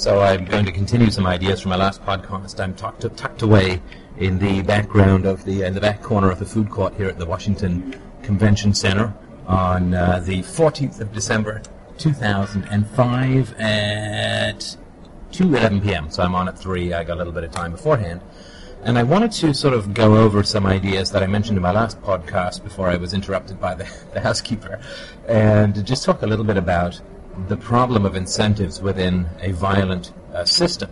So I'm going to continue some ideas from my last podcast. I'm tucked, tucked away in the background of the in the back corner of the food court here at the Washington Convention Center on uh, the 14th of December 2005 at 2:11 p.m. So I'm on at three. I got a little bit of time beforehand. And I wanted to sort of go over some ideas that I mentioned in my last podcast before I was interrupted by the, the housekeeper, and just talk a little bit about the problem of incentives within a violent uh, system.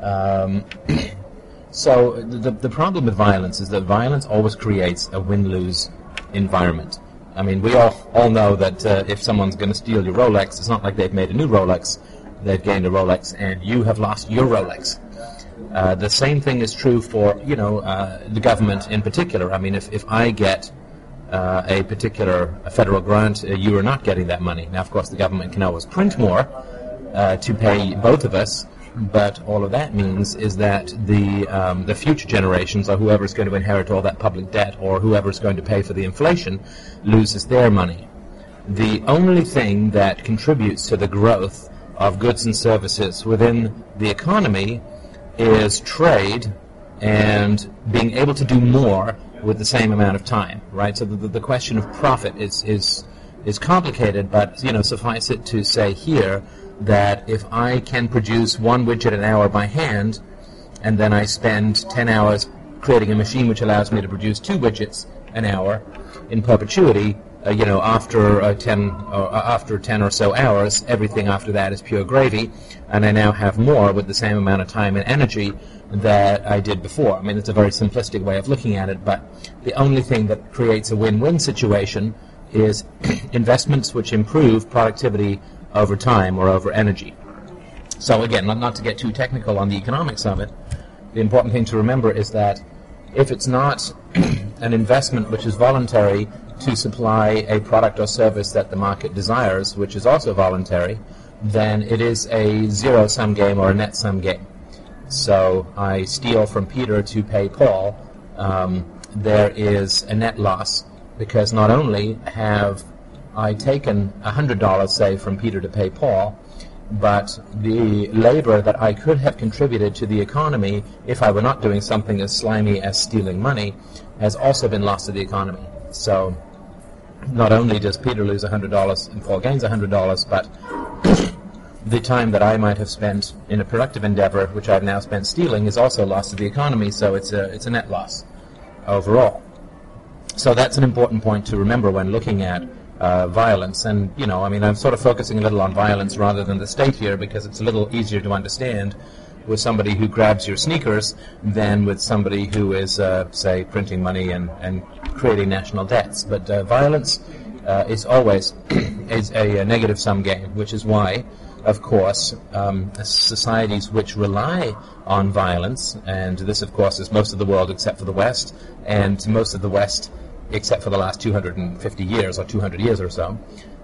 Um, so the, the problem with violence is that violence always creates a win-lose environment. I mean, we all, all know that uh, if someone's going to steal your Rolex, it's not like they've made a new Rolex. They've gained a Rolex, and you have lost your Rolex. Uh, the same thing is true for you know uh, the government in particular. I mean, if, if I get uh, a particular federal grant, uh, you are not getting that money. Now, of course, the government can always print more uh, to pay both of us, but all of that means is that the um, the future generations, or whoever's going to inherit all that public debt, or whoever's going to pay for the inflation, loses their money. The only thing that contributes to the growth of goods and services within the economy is trade and being able to do more with the same amount of time, right? So the, the question of profit is, is, is complicated, but, you know, suffice it to say here that if I can produce one widget an hour by hand, and then I spend 10 hours creating a machine which allows me to produce two widgets an hour in perpetuity, uh, you know, after uh, 10 uh, after 10 or so hours, everything after that is pure gravy, and I now have more with the same amount of time and energy that I did before. I mean, it's a very simplistic way of looking at it, but the only thing that creates a win-win situation is investments which improve productivity over time or over energy. So again, not, not to get too technical on the economics of it, the important thing to remember is that if it's not an investment which is voluntary to supply a product or service that the market desires, which is also voluntary, then it is a zero-sum game or a net-sum game. So I steal from Peter to pay Paul. Um, there is a net loss because not only have I taken $100, say, from Peter to pay Paul, but the labor that I could have contributed to the economy if I were not doing something as slimy as stealing money has also been lost to the economy. So not only does Peter lose $100 and Paul gains $100, but the time that I might have spent in a productive endeavor, which I've now spent stealing, is also lost to the economy, so it's a, it's a net loss overall. So that's an important point to remember when looking at uh, violence. And, you know, I mean, I'm sort of focusing a little on violence rather than the state here because it's a little easier to understand with somebody who grabs your sneakers than with somebody who is, uh, say, printing money and, and creating national debts. But uh, violence uh, is always is a, a, negative sum game, which is why, of course, um, societies which rely on violence, and this, of course, is most of the world except for the West, and most of the West except for the last 250 years or 200 years or so,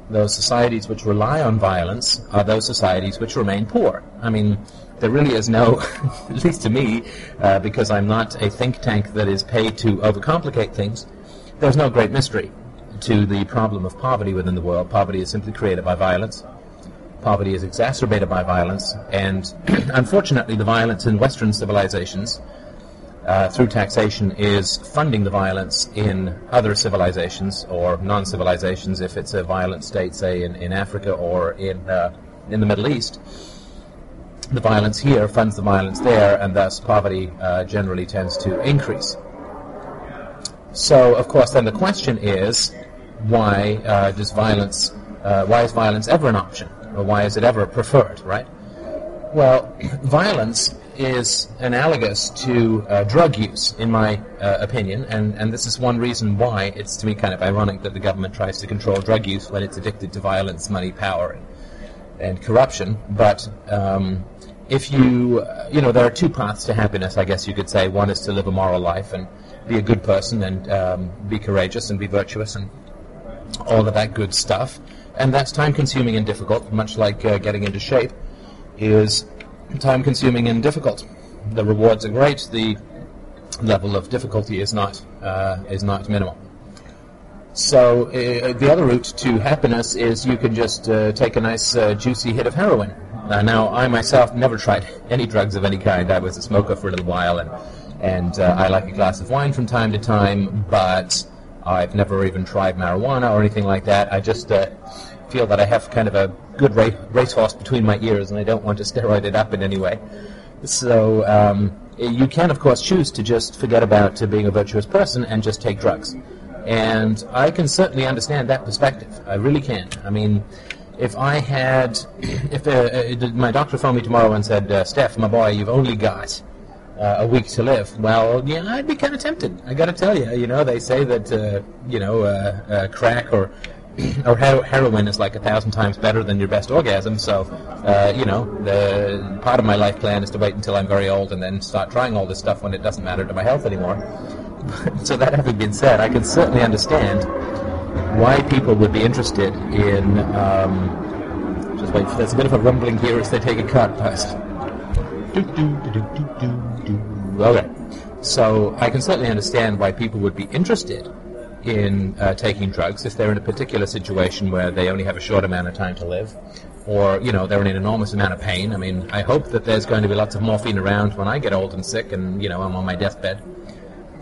those societies which rely on violence are those societies which remain poor. I mean, there really is no, at least to me, uh, because I'm not a think tank that is paid to overcomplicate things, there's no great mystery to the problem of poverty within the world. Poverty is simply created by violence. Poverty is exacerbated by violence, and unfortunately, the violence in Western civilizations uh, through taxation is funding the violence in other civilizations or non-civilizations if it's a violent state, say in, in Africa or in uh, in the Middle East. The violence here funds the violence there, and thus poverty uh, generally tends to increase. So, of course, then the question is, why uh, does violence? Uh, why is violence ever an option, or why is it ever preferred? Right? Well, violence is analogous to uh, drug use, in my uh, opinion, and, and this is one reason why it's to me kind of ironic that the government tries to control drug use when it's addicted to violence, money, power, and, and corruption. But um, if you, uh, you know, there are two paths to happiness, I guess you could say. One is to live a moral life and be a good person and um, be courageous and be virtuous and all of that good stuff. And that's time consuming and difficult, much like uh, getting into shape is time consuming and difficult. The rewards are great, the level of difficulty is not, uh, is not minimal. So uh, the other route to happiness is you can just uh, take a nice uh, juicy hit of heroin Uh, now, I myself never tried any drugs of any kind. I was a smoker for a little while, and and I like a glass of wine from time to time, but I've never even tried marijuana or anything like that. I just uh, feel that I have kind of a good ra- racehorse between my ears, and I don't want to steroid it up in any way. So um, you can, of course, choose to just forget about uh, being a virtuous person and just take drugs. And I can certainly understand that perspective. I really can. I mean, if I had, if uh, uh, my doctor phoned me tomorrow and said, uh, Steph, my boy, you've only got uh, a week to live. Well, yeah, I'd be kind of tempted. I got to tell you, you know, they say that uh, you know, uh, uh, crack or or heroin is like a thousand times better than your best orgasm. So, uh, you know, the part of my life plan is to wait until I'm very old and then start trying all this stuff when it doesn't matter to my health anymore. so that having been said, I can certainly understand why people would be interested in. Um, just wait. There's a bit of a rumbling here as they take a cart past. Okay. So I can certainly understand why people would be interested in uh, taking drugs if they're in a particular situation where they only have a short amount of time to live, or you know they're in an enormous amount of pain. I mean, I hope that there's going to be lots of morphine around when I get old and sick, and you know I'm on my deathbed.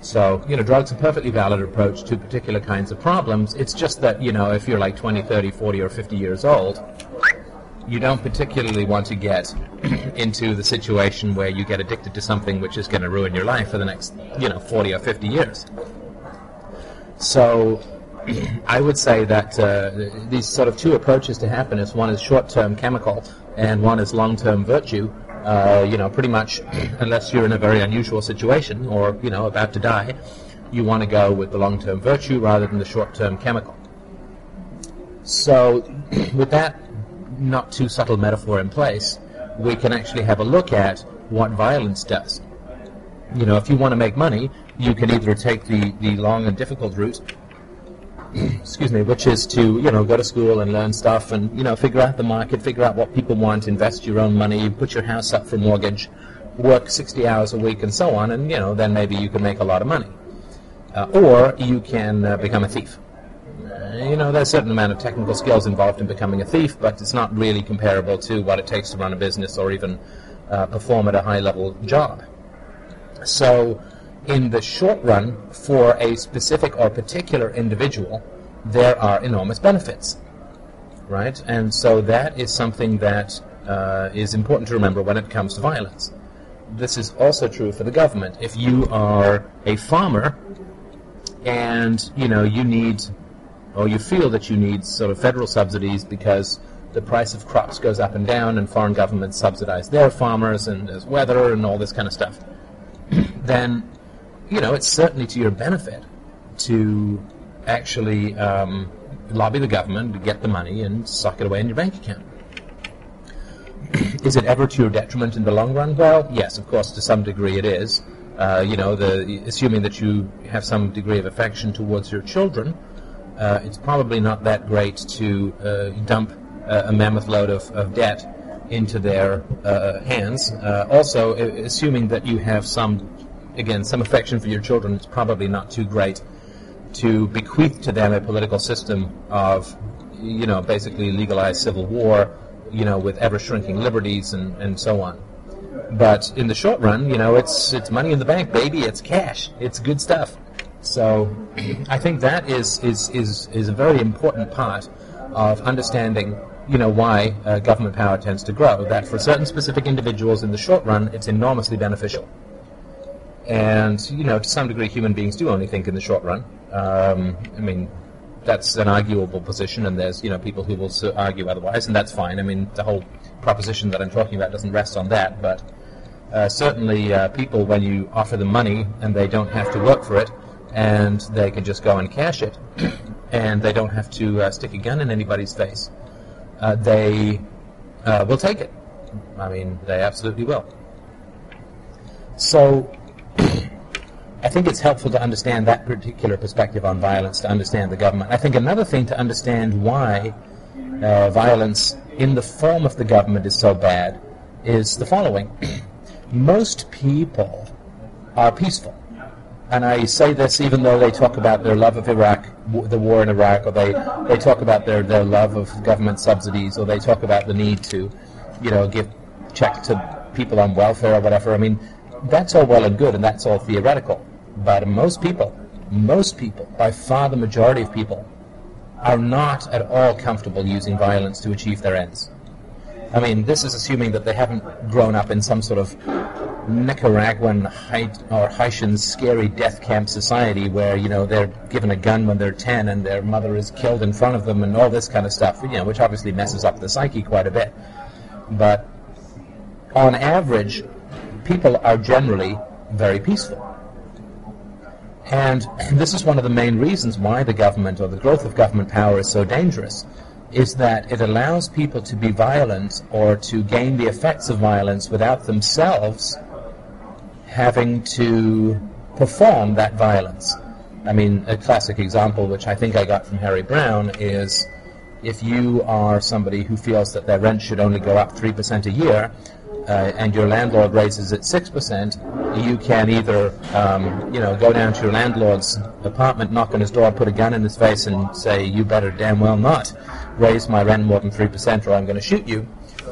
So, you know, drugs are perfectly valid approach to particular kinds of problems. It's just that, you know, if you're like 20, 30, 40, or 50 years old, you don't particularly want to get into the situation where you get addicted to something which is going to ruin your life for the next, you know, 40 or 50 years. So I would say that uh, these sort of two approaches to happiness, one is short-term chemical and one is long-term virtue, uh, you know, pretty much, unless you're in a very unusual situation or, you know, about to die, you want to go with the long-term virtue rather than the short-term chemical. So, with that not too subtle metaphor in place, we can actually have a look at what violence does. You know, if you want to make money, you can either take the, the long and difficult route, excuse me, which is to, you know, go to school and learn stuff and, you know, figure out the market, figure out what people want, invest your own money, put your house up for mortgage, work 60 hours a week and so on, and, you know, then maybe you can make a lot of money. Uh, or you can uh, become a thief. You know, there's a certain amount of technical skills involved in becoming a thief, but it's not really comparable to what it takes to run a business or even uh, perform at a high level job. So, in the short run, for a specific or particular individual, there are enormous benefits, right? And so that is something that uh, is important to remember when it comes to violence. This is also true for the government. If you are a farmer and you know you need or you feel that you need sort of federal subsidies because the price of crops goes up and down and foreign governments subsidize their farmers and there's weather and all this kind of stuff, then you know, it's certainly to your benefit to actually um, lobby the government to get the money and suck it away in your bank account. is it ever to your detriment in the long run? Well, yes, of course, to some degree it is. Uh, you know, the, assuming that you have some degree of affection towards your children, uh, it's probably not that great to uh, dump uh, a mammoth load of, of debt into their uh, hands. Uh, also, assuming that you have some again, some affection for your children, it's probably not too great to bequeath to them a political system of, you know, basically legalized civil war, you know, with ever shrinking liberties and, and so on. But in the short run, you know, it's it's money in the bank, baby. It's cash. It's good stuff. So I think that is is is is a very important part of understanding, you know, why uh, government power tends to grow. That for certain specific individuals in the short run, it's enormously beneficial. And, you know, to some degree, human beings do only think in the short run. Um, I mean, that's an arguable position, and there's, you know, people who will argue otherwise, and that's fine. I mean, the whole proposition that I'm talking about doesn't rest on that, but uh, certainly uh, people, when you offer them money and they don't have to work for it, and they can just go and cash it, and they don't have to uh, stick a gun in anybody's face, uh, they uh, will take it. I mean, they absolutely will. So, I think it's helpful to understand that particular perspective on violence, to understand the government. I think another thing to understand why uh, violence in the form of the government is so bad is the following. Most people are peaceful. And I say this even though they talk about their love of Iraq, the war in Iraq, or they, they talk about their, their love of government subsidies, or they talk about the need to you know, give check to people on welfare or whatever. I mean, that's all well and good, and that's all theoretical. But most people, most people, by far the majority of people, are not at all comfortable using violence to achieve their ends. I mean, this is assuming that they haven't grown up in some sort of Nicaraguan or Haitian scary death camp society where, you know, they're given a gun when they're 10 and their mother is killed in front of them and all this kind of stuff, you know, which obviously messes up the psyche quite a bit. But on average, people are generally very peaceful. And this is one of the main reasons why the government or the growth of government power is so dangerous is that it allows people to be violent or to gain the effects of violence without themselves having to perform that violence. I mean, a classic example, which I think I got from Harry Browne, is if you are somebody who feels that their rent should only go up 3% a year, uh, and your landlord raises it 6%, you can either, um, you know, go down to your landlord's apartment, knock on his door, put a gun in his face, and say, you better damn well not raise my rent more than 3% or I'm going to shoot you.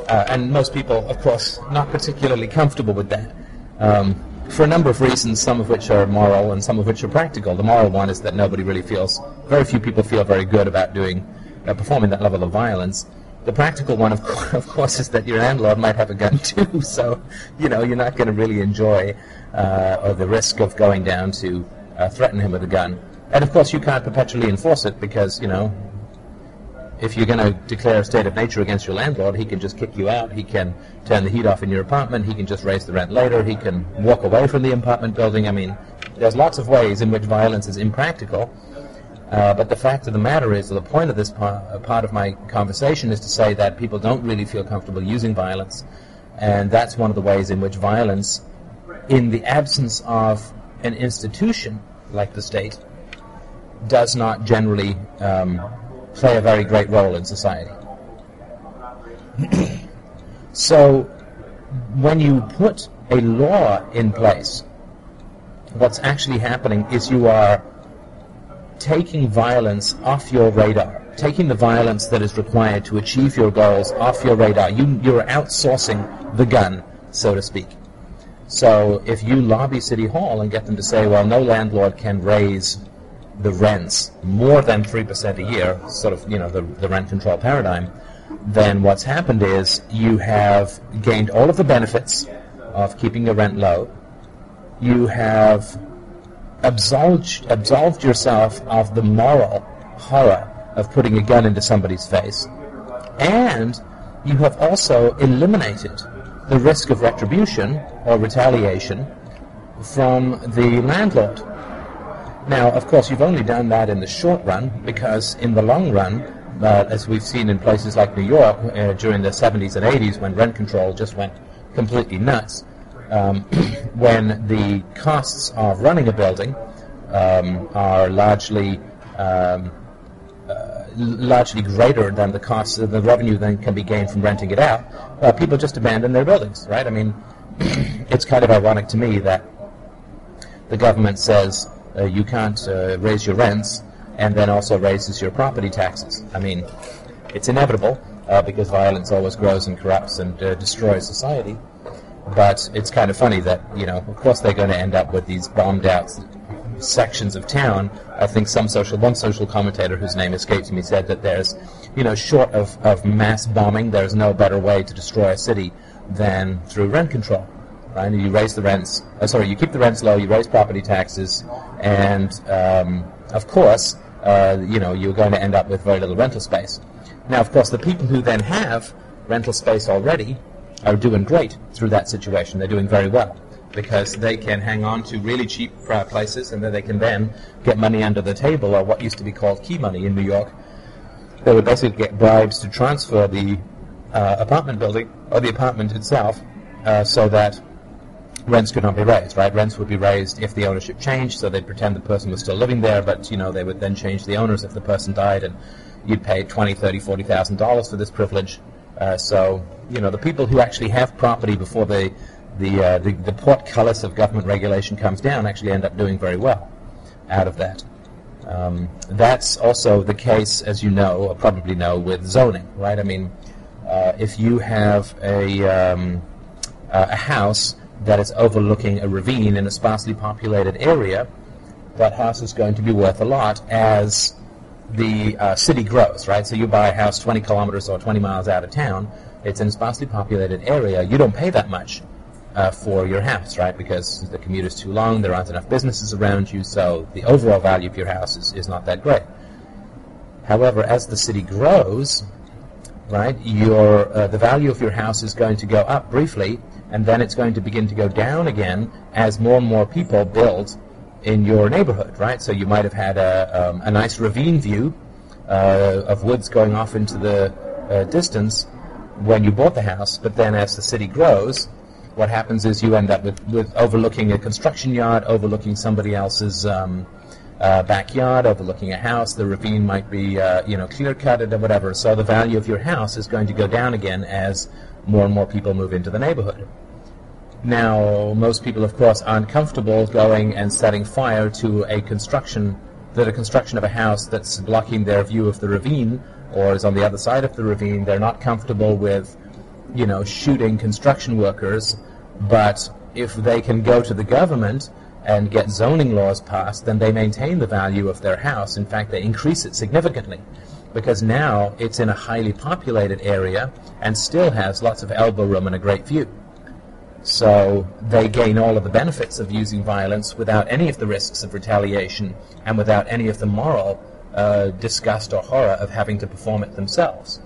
Uh, and most people, of course, not particularly comfortable with that. Um, for a number of reasons, some of which are moral and some of which are practical. The moral one is that nobody really feels, very few people feel very good about doing, uh, performing that level of violence. The practical one, of, co- of course, is that your landlord might have a gun too, so, you know, you're not going to really enjoy uh, or the risk of going down to uh, threaten him with a gun. And of course, you can't perpetually enforce it because, you know, if you're going to declare a state of nature against your landlord, he can just kick you out. He can turn the heat off in your apartment. He can just raise the rent later. He can walk away from the apartment building. I mean, there's lots of ways in which violence is impractical. Uh, but the fact of the matter is, the point of this part, uh, part of my conversation is to say that people don't really feel comfortable using violence. And that's one of the ways in which violence, in the absence of an institution like the state, does not generally um, play a very great role in society. so, when you put a law in place, what's actually happening is you are taking violence off your radar, taking the violence that is required to achieve your goals off your radar. You, you're outsourcing the gun, so to speak. So if you lobby City Hall and get them to say, well, no landlord can raise the rents more than 3% a year, sort of, you know, the, the rent control paradigm, then what's happened is you have gained all of the benefits of keeping the rent low. You have absolved, absolved yourself of the moral horror of putting a gun into somebody's face. And you have also eliminated the risk of retribution or retaliation from the landlord. Now, of course, you've only done that in the short run because in the long run, uh, as we've seen in places like New York uh, during the 70s and 80s when rent control just went completely nuts, um, when the costs of running a building um, are largely um, uh, largely greater than the costs of the revenue then can be gained from renting it out, uh, people just abandon their buildings, right? I mean, it's kind of ironic to me that the government says uh, you can't uh, raise your rents and then also raises your property taxes. I mean, it's inevitable uh, because violence always grows and corrupts and destroys society. But it's kind of funny that, you know, of course they're going to end up with these bombed out sections of town. I think some social, one social commentator whose name escapes me said that there's, you know, short of, of mass bombing, there's no better way to destroy a city than through rent control right? You raise the rents. Uh, sorry, you keep the rents low. You raise property taxes, and um, of course, uh, you know you're going to end up with very little rental space. Now, of course, the people who then have rental space already are doing great through that situation. They're doing very well because they can hang on to really cheap places, and then they can then get money under the table, or what used to be called key money in New York. They would basically get bribes to transfer the uh, apartment building or the apartment itself, uh, so that rents could not be raised, right? Rents would be raised if the ownership changed, so they'd pretend the person was still living there, but you know they would then change the owners if the person died, and you'd pay twenty, thirty, forty thousand dollars for this privilege. Uh, so you know the people who actually have property before the the, uh, the the portcullis of government regulation comes down actually end up doing very well out of that. Um, that's also the case, as you know, or probably know, with zoning, right? I mean, Uh, if you have a, um, a house that is overlooking a ravine in a sparsely populated area, that house is going to be worth a lot as the uh, city grows, right? So you buy a house 20 kilometers or 20 miles out of town, it's in a sparsely populated area, you don't pay that much uh, for your house, right? Because the commute is too long, there aren't enough businesses around you, so the overall value of your house is, is not that great. However, as the city grows, right, your uh, the value of your house is going to go up briefly, and then it's going to begin to go down again as more and more people build in your neighborhood, right? So you might have had a, um, a nice ravine view uh, of woods going off into the uh, distance when you bought the house, but then as the city grows, what happens is you end up with, with overlooking a construction yard, overlooking somebody else's um, uh, backyard, overlooking a house. The ravine might be, uh, you know, clear cutted or whatever. So the value of your house is going to go down again as more and more people move into the neighborhood. Now, most people, of course, aren't comfortable going and setting fire to a construction, that a construction of a house that's blocking their view of the ravine or is on the other side of the ravine. They're not comfortable with, you know, shooting construction workers. But if they can go to the government and get zoning laws passed, then they maintain the value of their house. In fact, they increase it significantly because now it's in a highly populated area and still has lots of elbow room and a great view. So they gain all of the benefits of using violence without any of the risks of retaliation and without any of the moral uh, disgust or horror of having to perform it themselves.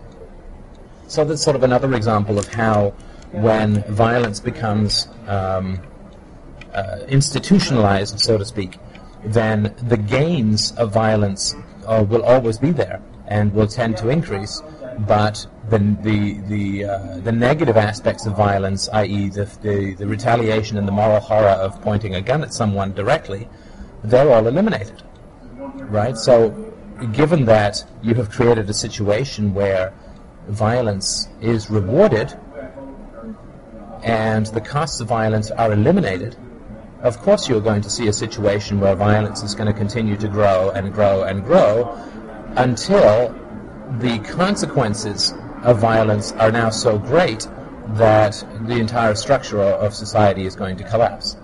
So that's sort of another example of how when violence becomes um, uh, institutionalized, so to speak, then the gains of violence uh, will always be there and will tend to increase but the the the, uh, the negative aspects of violence, i.e., the, the the retaliation and the moral horror of pointing a gun at someone directly, they're all eliminated, right? So, given that you have created a situation where violence is rewarded and the costs of violence are eliminated, of course you're going to see a situation where violence is going to continue to grow and grow and grow until the consequences of violence are now so great that the entire structure of society is going to collapse.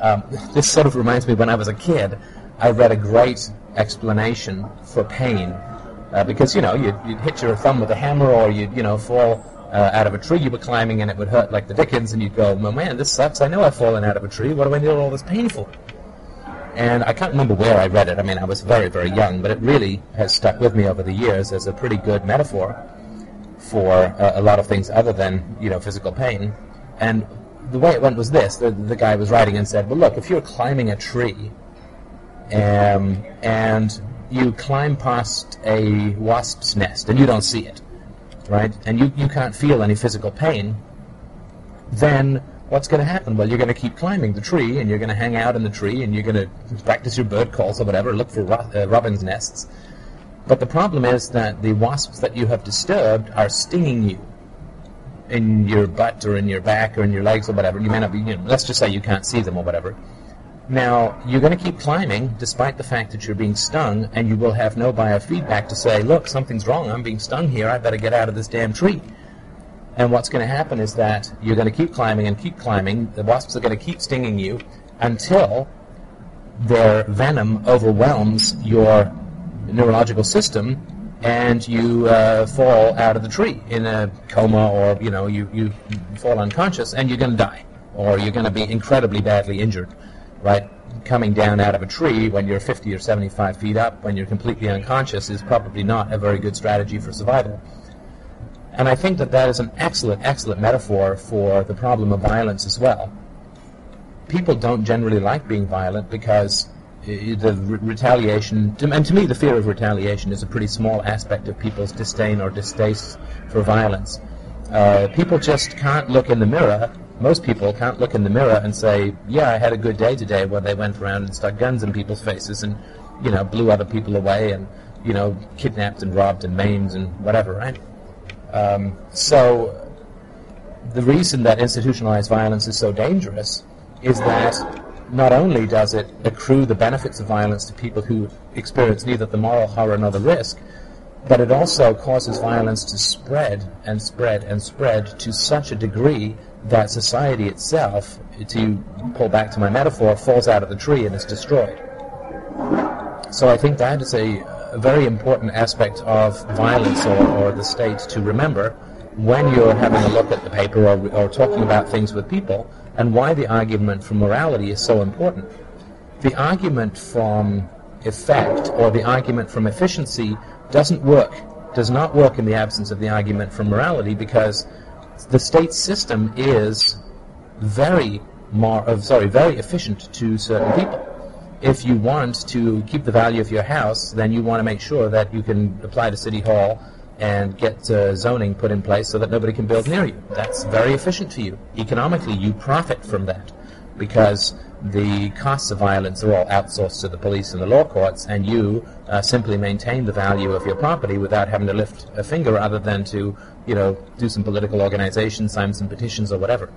Um, this sort of reminds me when I was a kid, I read a great explanation for pain. Uh, because, you know, you'd, you'd, hit your thumb with a hammer or you'd, you know, fall uh, out of a tree you were climbing and it would hurt like the dickens and you'd go, well, man, this sucks. I know I've fallen out of a tree. What do I need all this pain for? And I can't remember where I read it. I mean, I was very, very young, but it really has stuck with me over the years as a pretty good metaphor for uh, a lot of things other than, you know, physical pain. And the way it went was this. The, the guy was writing and said, well, look, if you're climbing a tree um, and you climb past a wasp's nest and you don't see it, right, and you, you can't feel any physical pain, then what's going to happen? Well, you're going to keep climbing the tree, and you're going to hang out in the tree, and you're going to practice your bird calls or whatever, look for ro- uh, robin's nests. But the problem is that the wasps that you have disturbed are stinging you in your butt or in your back or in your legs or whatever. You may not be, you know, let's just say you can't see them or whatever. Now, you're going to keep climbing despite the fact that you're being stung, and you will have no biofeedback to say, look, something's wrong, I'm being stung here, I better get out of this damn tree. And what's going to happen is that you're going to keep climbing and keep climbing. The wasps are going to keep stinging you until their venom overwhelms your neurological system and you uh, fall out of the tree in a coma or you know you, you fall unconscious and you're going to die or you're going to be incredibly badly injured right coming down out of a tree when you're 50 or 75 feet up when you're completely unconscious is probably not a very good strategy for survival and I think that that is an excellent, excellent metaphor for the problem of violence as well. People don't generally like being violent because the re- retaliation, and to me, the fear of retaliation is a pretty small aspect of people's disdain or distaste for violence. Uh, people just can't look in the mirror. Most people can't look in the mirror and say, "Yeah, I had a good day today," when they went around and stuck guns in people's faces and, you know, blew other people away and, you know, kidnapped and robbed and maimed and whatever, right? Um, so the reason that institutionalized violence is so dangerous is that not only does it accrue the benefits of violence to people who experience neither the moral horror nor the risk, but it also causes violence to spread and spread and spread to such a degree that society itself, to pull back to my metaphor, falls out of the tree and is destroyed. So I think that is a, a very important aspect of violence or, or, the state to remember when you're having a look at the paper or, or talking about things with people and why the argument from morality is so important. The argument from effect or the argument from efficiency doesn't work, does not work in the absence of the argument from morality because the state system is very uh, sorry, very efficient to certain people. If you want to keep the value of your house, then you want to make sure that you can apply to City Hall and get uh, zoning put in place so that nobody can build near you. That's very efficient to you. Economically, you profit from that because the costs of violence are all outsourced to the police and the law courts, and you uh, simply maintain the value of your property without having to lift a finger other than to, you know, do some political organization, sign some petitions or whatever.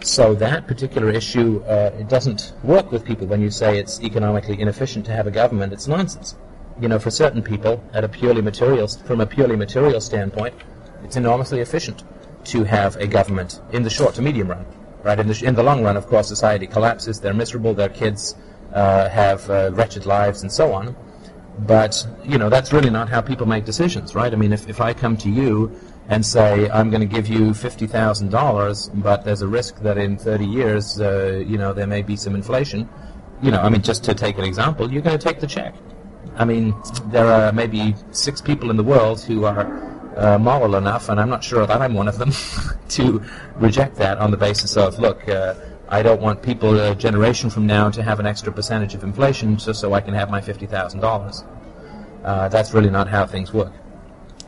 So that particular issue, uh, it doesn't work with people when you say it's economically inefficient to have a government. It's nonsense. You know, for certain people, at a purely material, from a purely material standpoint, it's enormously efficient to have a government in the short to medium run. Right? In the, in the long run, of course, society collapses. They're miserable. Their kids uh, have uh, wretched lives and so on. But, you know, that's really not how people make decisions, right? I mean, if, if I come to you and say, I'm going to give you $50,000, but there's a risk that in 30 years, uh, you know, there may be some inflation, you know, I mean, just to take an example, you're going to take the check. I mean, there are maybe six people in the world who are uh, moral enough, and I'm not sure that I'm one of them, to reject that on the basis of, look, uh, I don't want people a generation from now to have an extra percentage of inflation just so I can have my $50,000. Uh, that's really not how things work.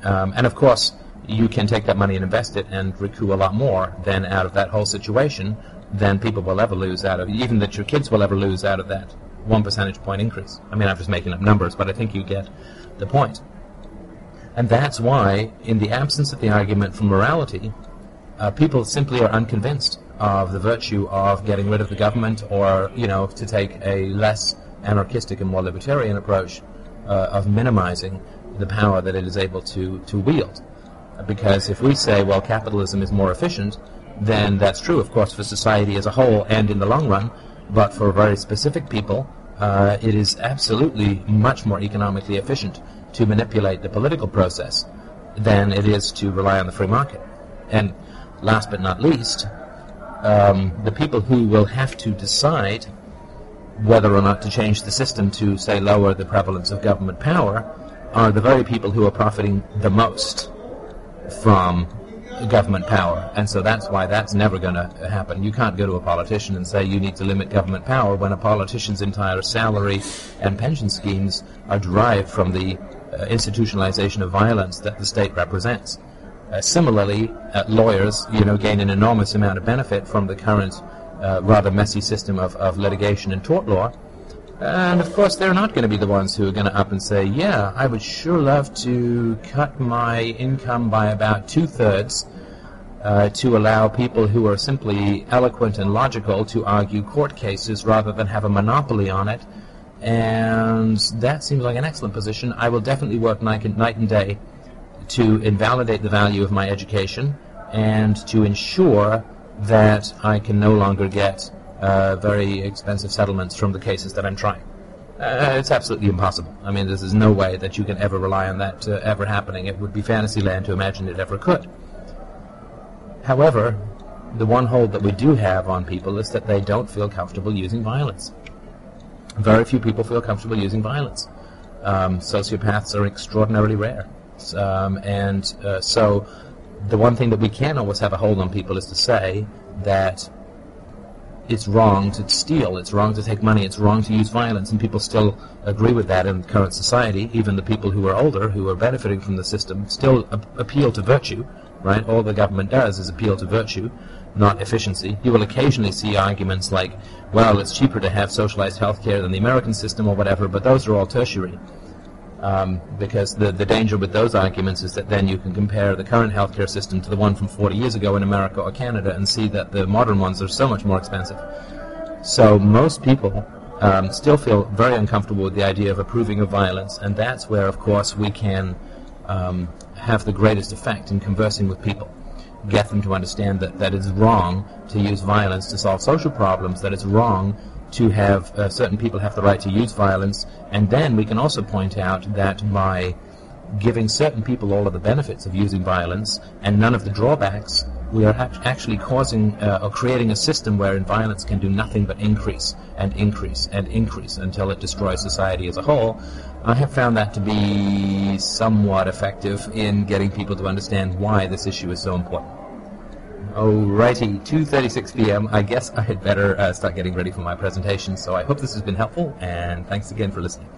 Um, and of course, you can take that money and invest it and recoup a lot more than out of that whole situation than people will ever lose out of, even that your kids will ever lose out of that one percentage point increase. I mean, I'm just making up numbers, but I think you get the point. And that's why, in the absence of the argument for morality, uh, people simply are unconvinced of the virtue of getting rid of the government or, you know, to take a less anarchistic and more libertarian approach uh, of minimizing the power that it is able to, to wield. Because if we say, well, capitalism is more efficient, then that's true, of course, for society as a whole and in the long run, but for very specific people, uh, it is absolutely much more economically efficient to manipulate the political process than it is to rely on the free market. And last but not least, um, the people who will have to decide whether or not to change the system to, say, lower the prevalence of government power are the very people who are profiting the most from government power. And so that's why that's never going to happen. You can't go to a politician and say you need to limit government power when a politician's entire salary and pension schemes are derived from the institutionalization of violence that the state represents. Uh, similarly, uh, lawyers, you know, gain an enormous amount of benefit from the current uh, rather messy system of, of litigation and tort law. And of course, they're not going to be the ones who are going to up and say, yeah, I would sure love to cut my income by about two thirds uh, to allow people who are simply eloquent and logical to argue court cases rather than have a monopoly on it and that seems like an excellent position. I will definitely work night and, day to invalidate the value of my education and to ensure that I can no longer get uh, very expensive settlements from the cases that I'm trying. Uh, it's absolutely impossible. I mean, there's no way that you can ever rely on that uh, ever happening. It would be fantasy land to imagine it ever could. However, the one hold that we do have on people is that they don't feel comfortable using violence very few people feel comfortable using violence. Um, sociopaths are extraordinarily rare. Um, and uh, so the one thing that we can always have a hold on people is to say that it's wrong to steal, it's wrong to take money, it's wrong to use violence, and people still agree with that in current society. Even the people who are older, who are benefiting from the system, still a- appeal to virtue, right? All the government does is appeal to virtue, not efficiency. You will occasionally see arguments like, well, it's cheaper to have socialized healthcare than the American system or whatever, but those are all tertiary. Um, because the, the danger with those arguments is that then you can compare the current healthcare system to the one from 40 years ago in America or Canada and see that the modern ones are so much more expensive. So most people um, still feel very uncomfortable with the idea of approving of violence, and that's where, of course, we can um, have the greatest effect in conversing with people. Get them to understand that, that it's wrong to use violence to solve social problems, that it's wrong to have uh, certain people have the right to use violence, and then we can also point out that by giving certain people all of the benefits of using violence and none of the drawbacks, we are actually causing uh, or creating a system wherein violence can do nothing but increase and increase and increase until it destroys society as a whole. I have found that to be somewhat effective in getting people to understand why this issue is so important. Alrighty, 2.36 p.m. I guess I had better uh, start getting ready for my presentation, so I hope this has been helpful, and thanks again for listening.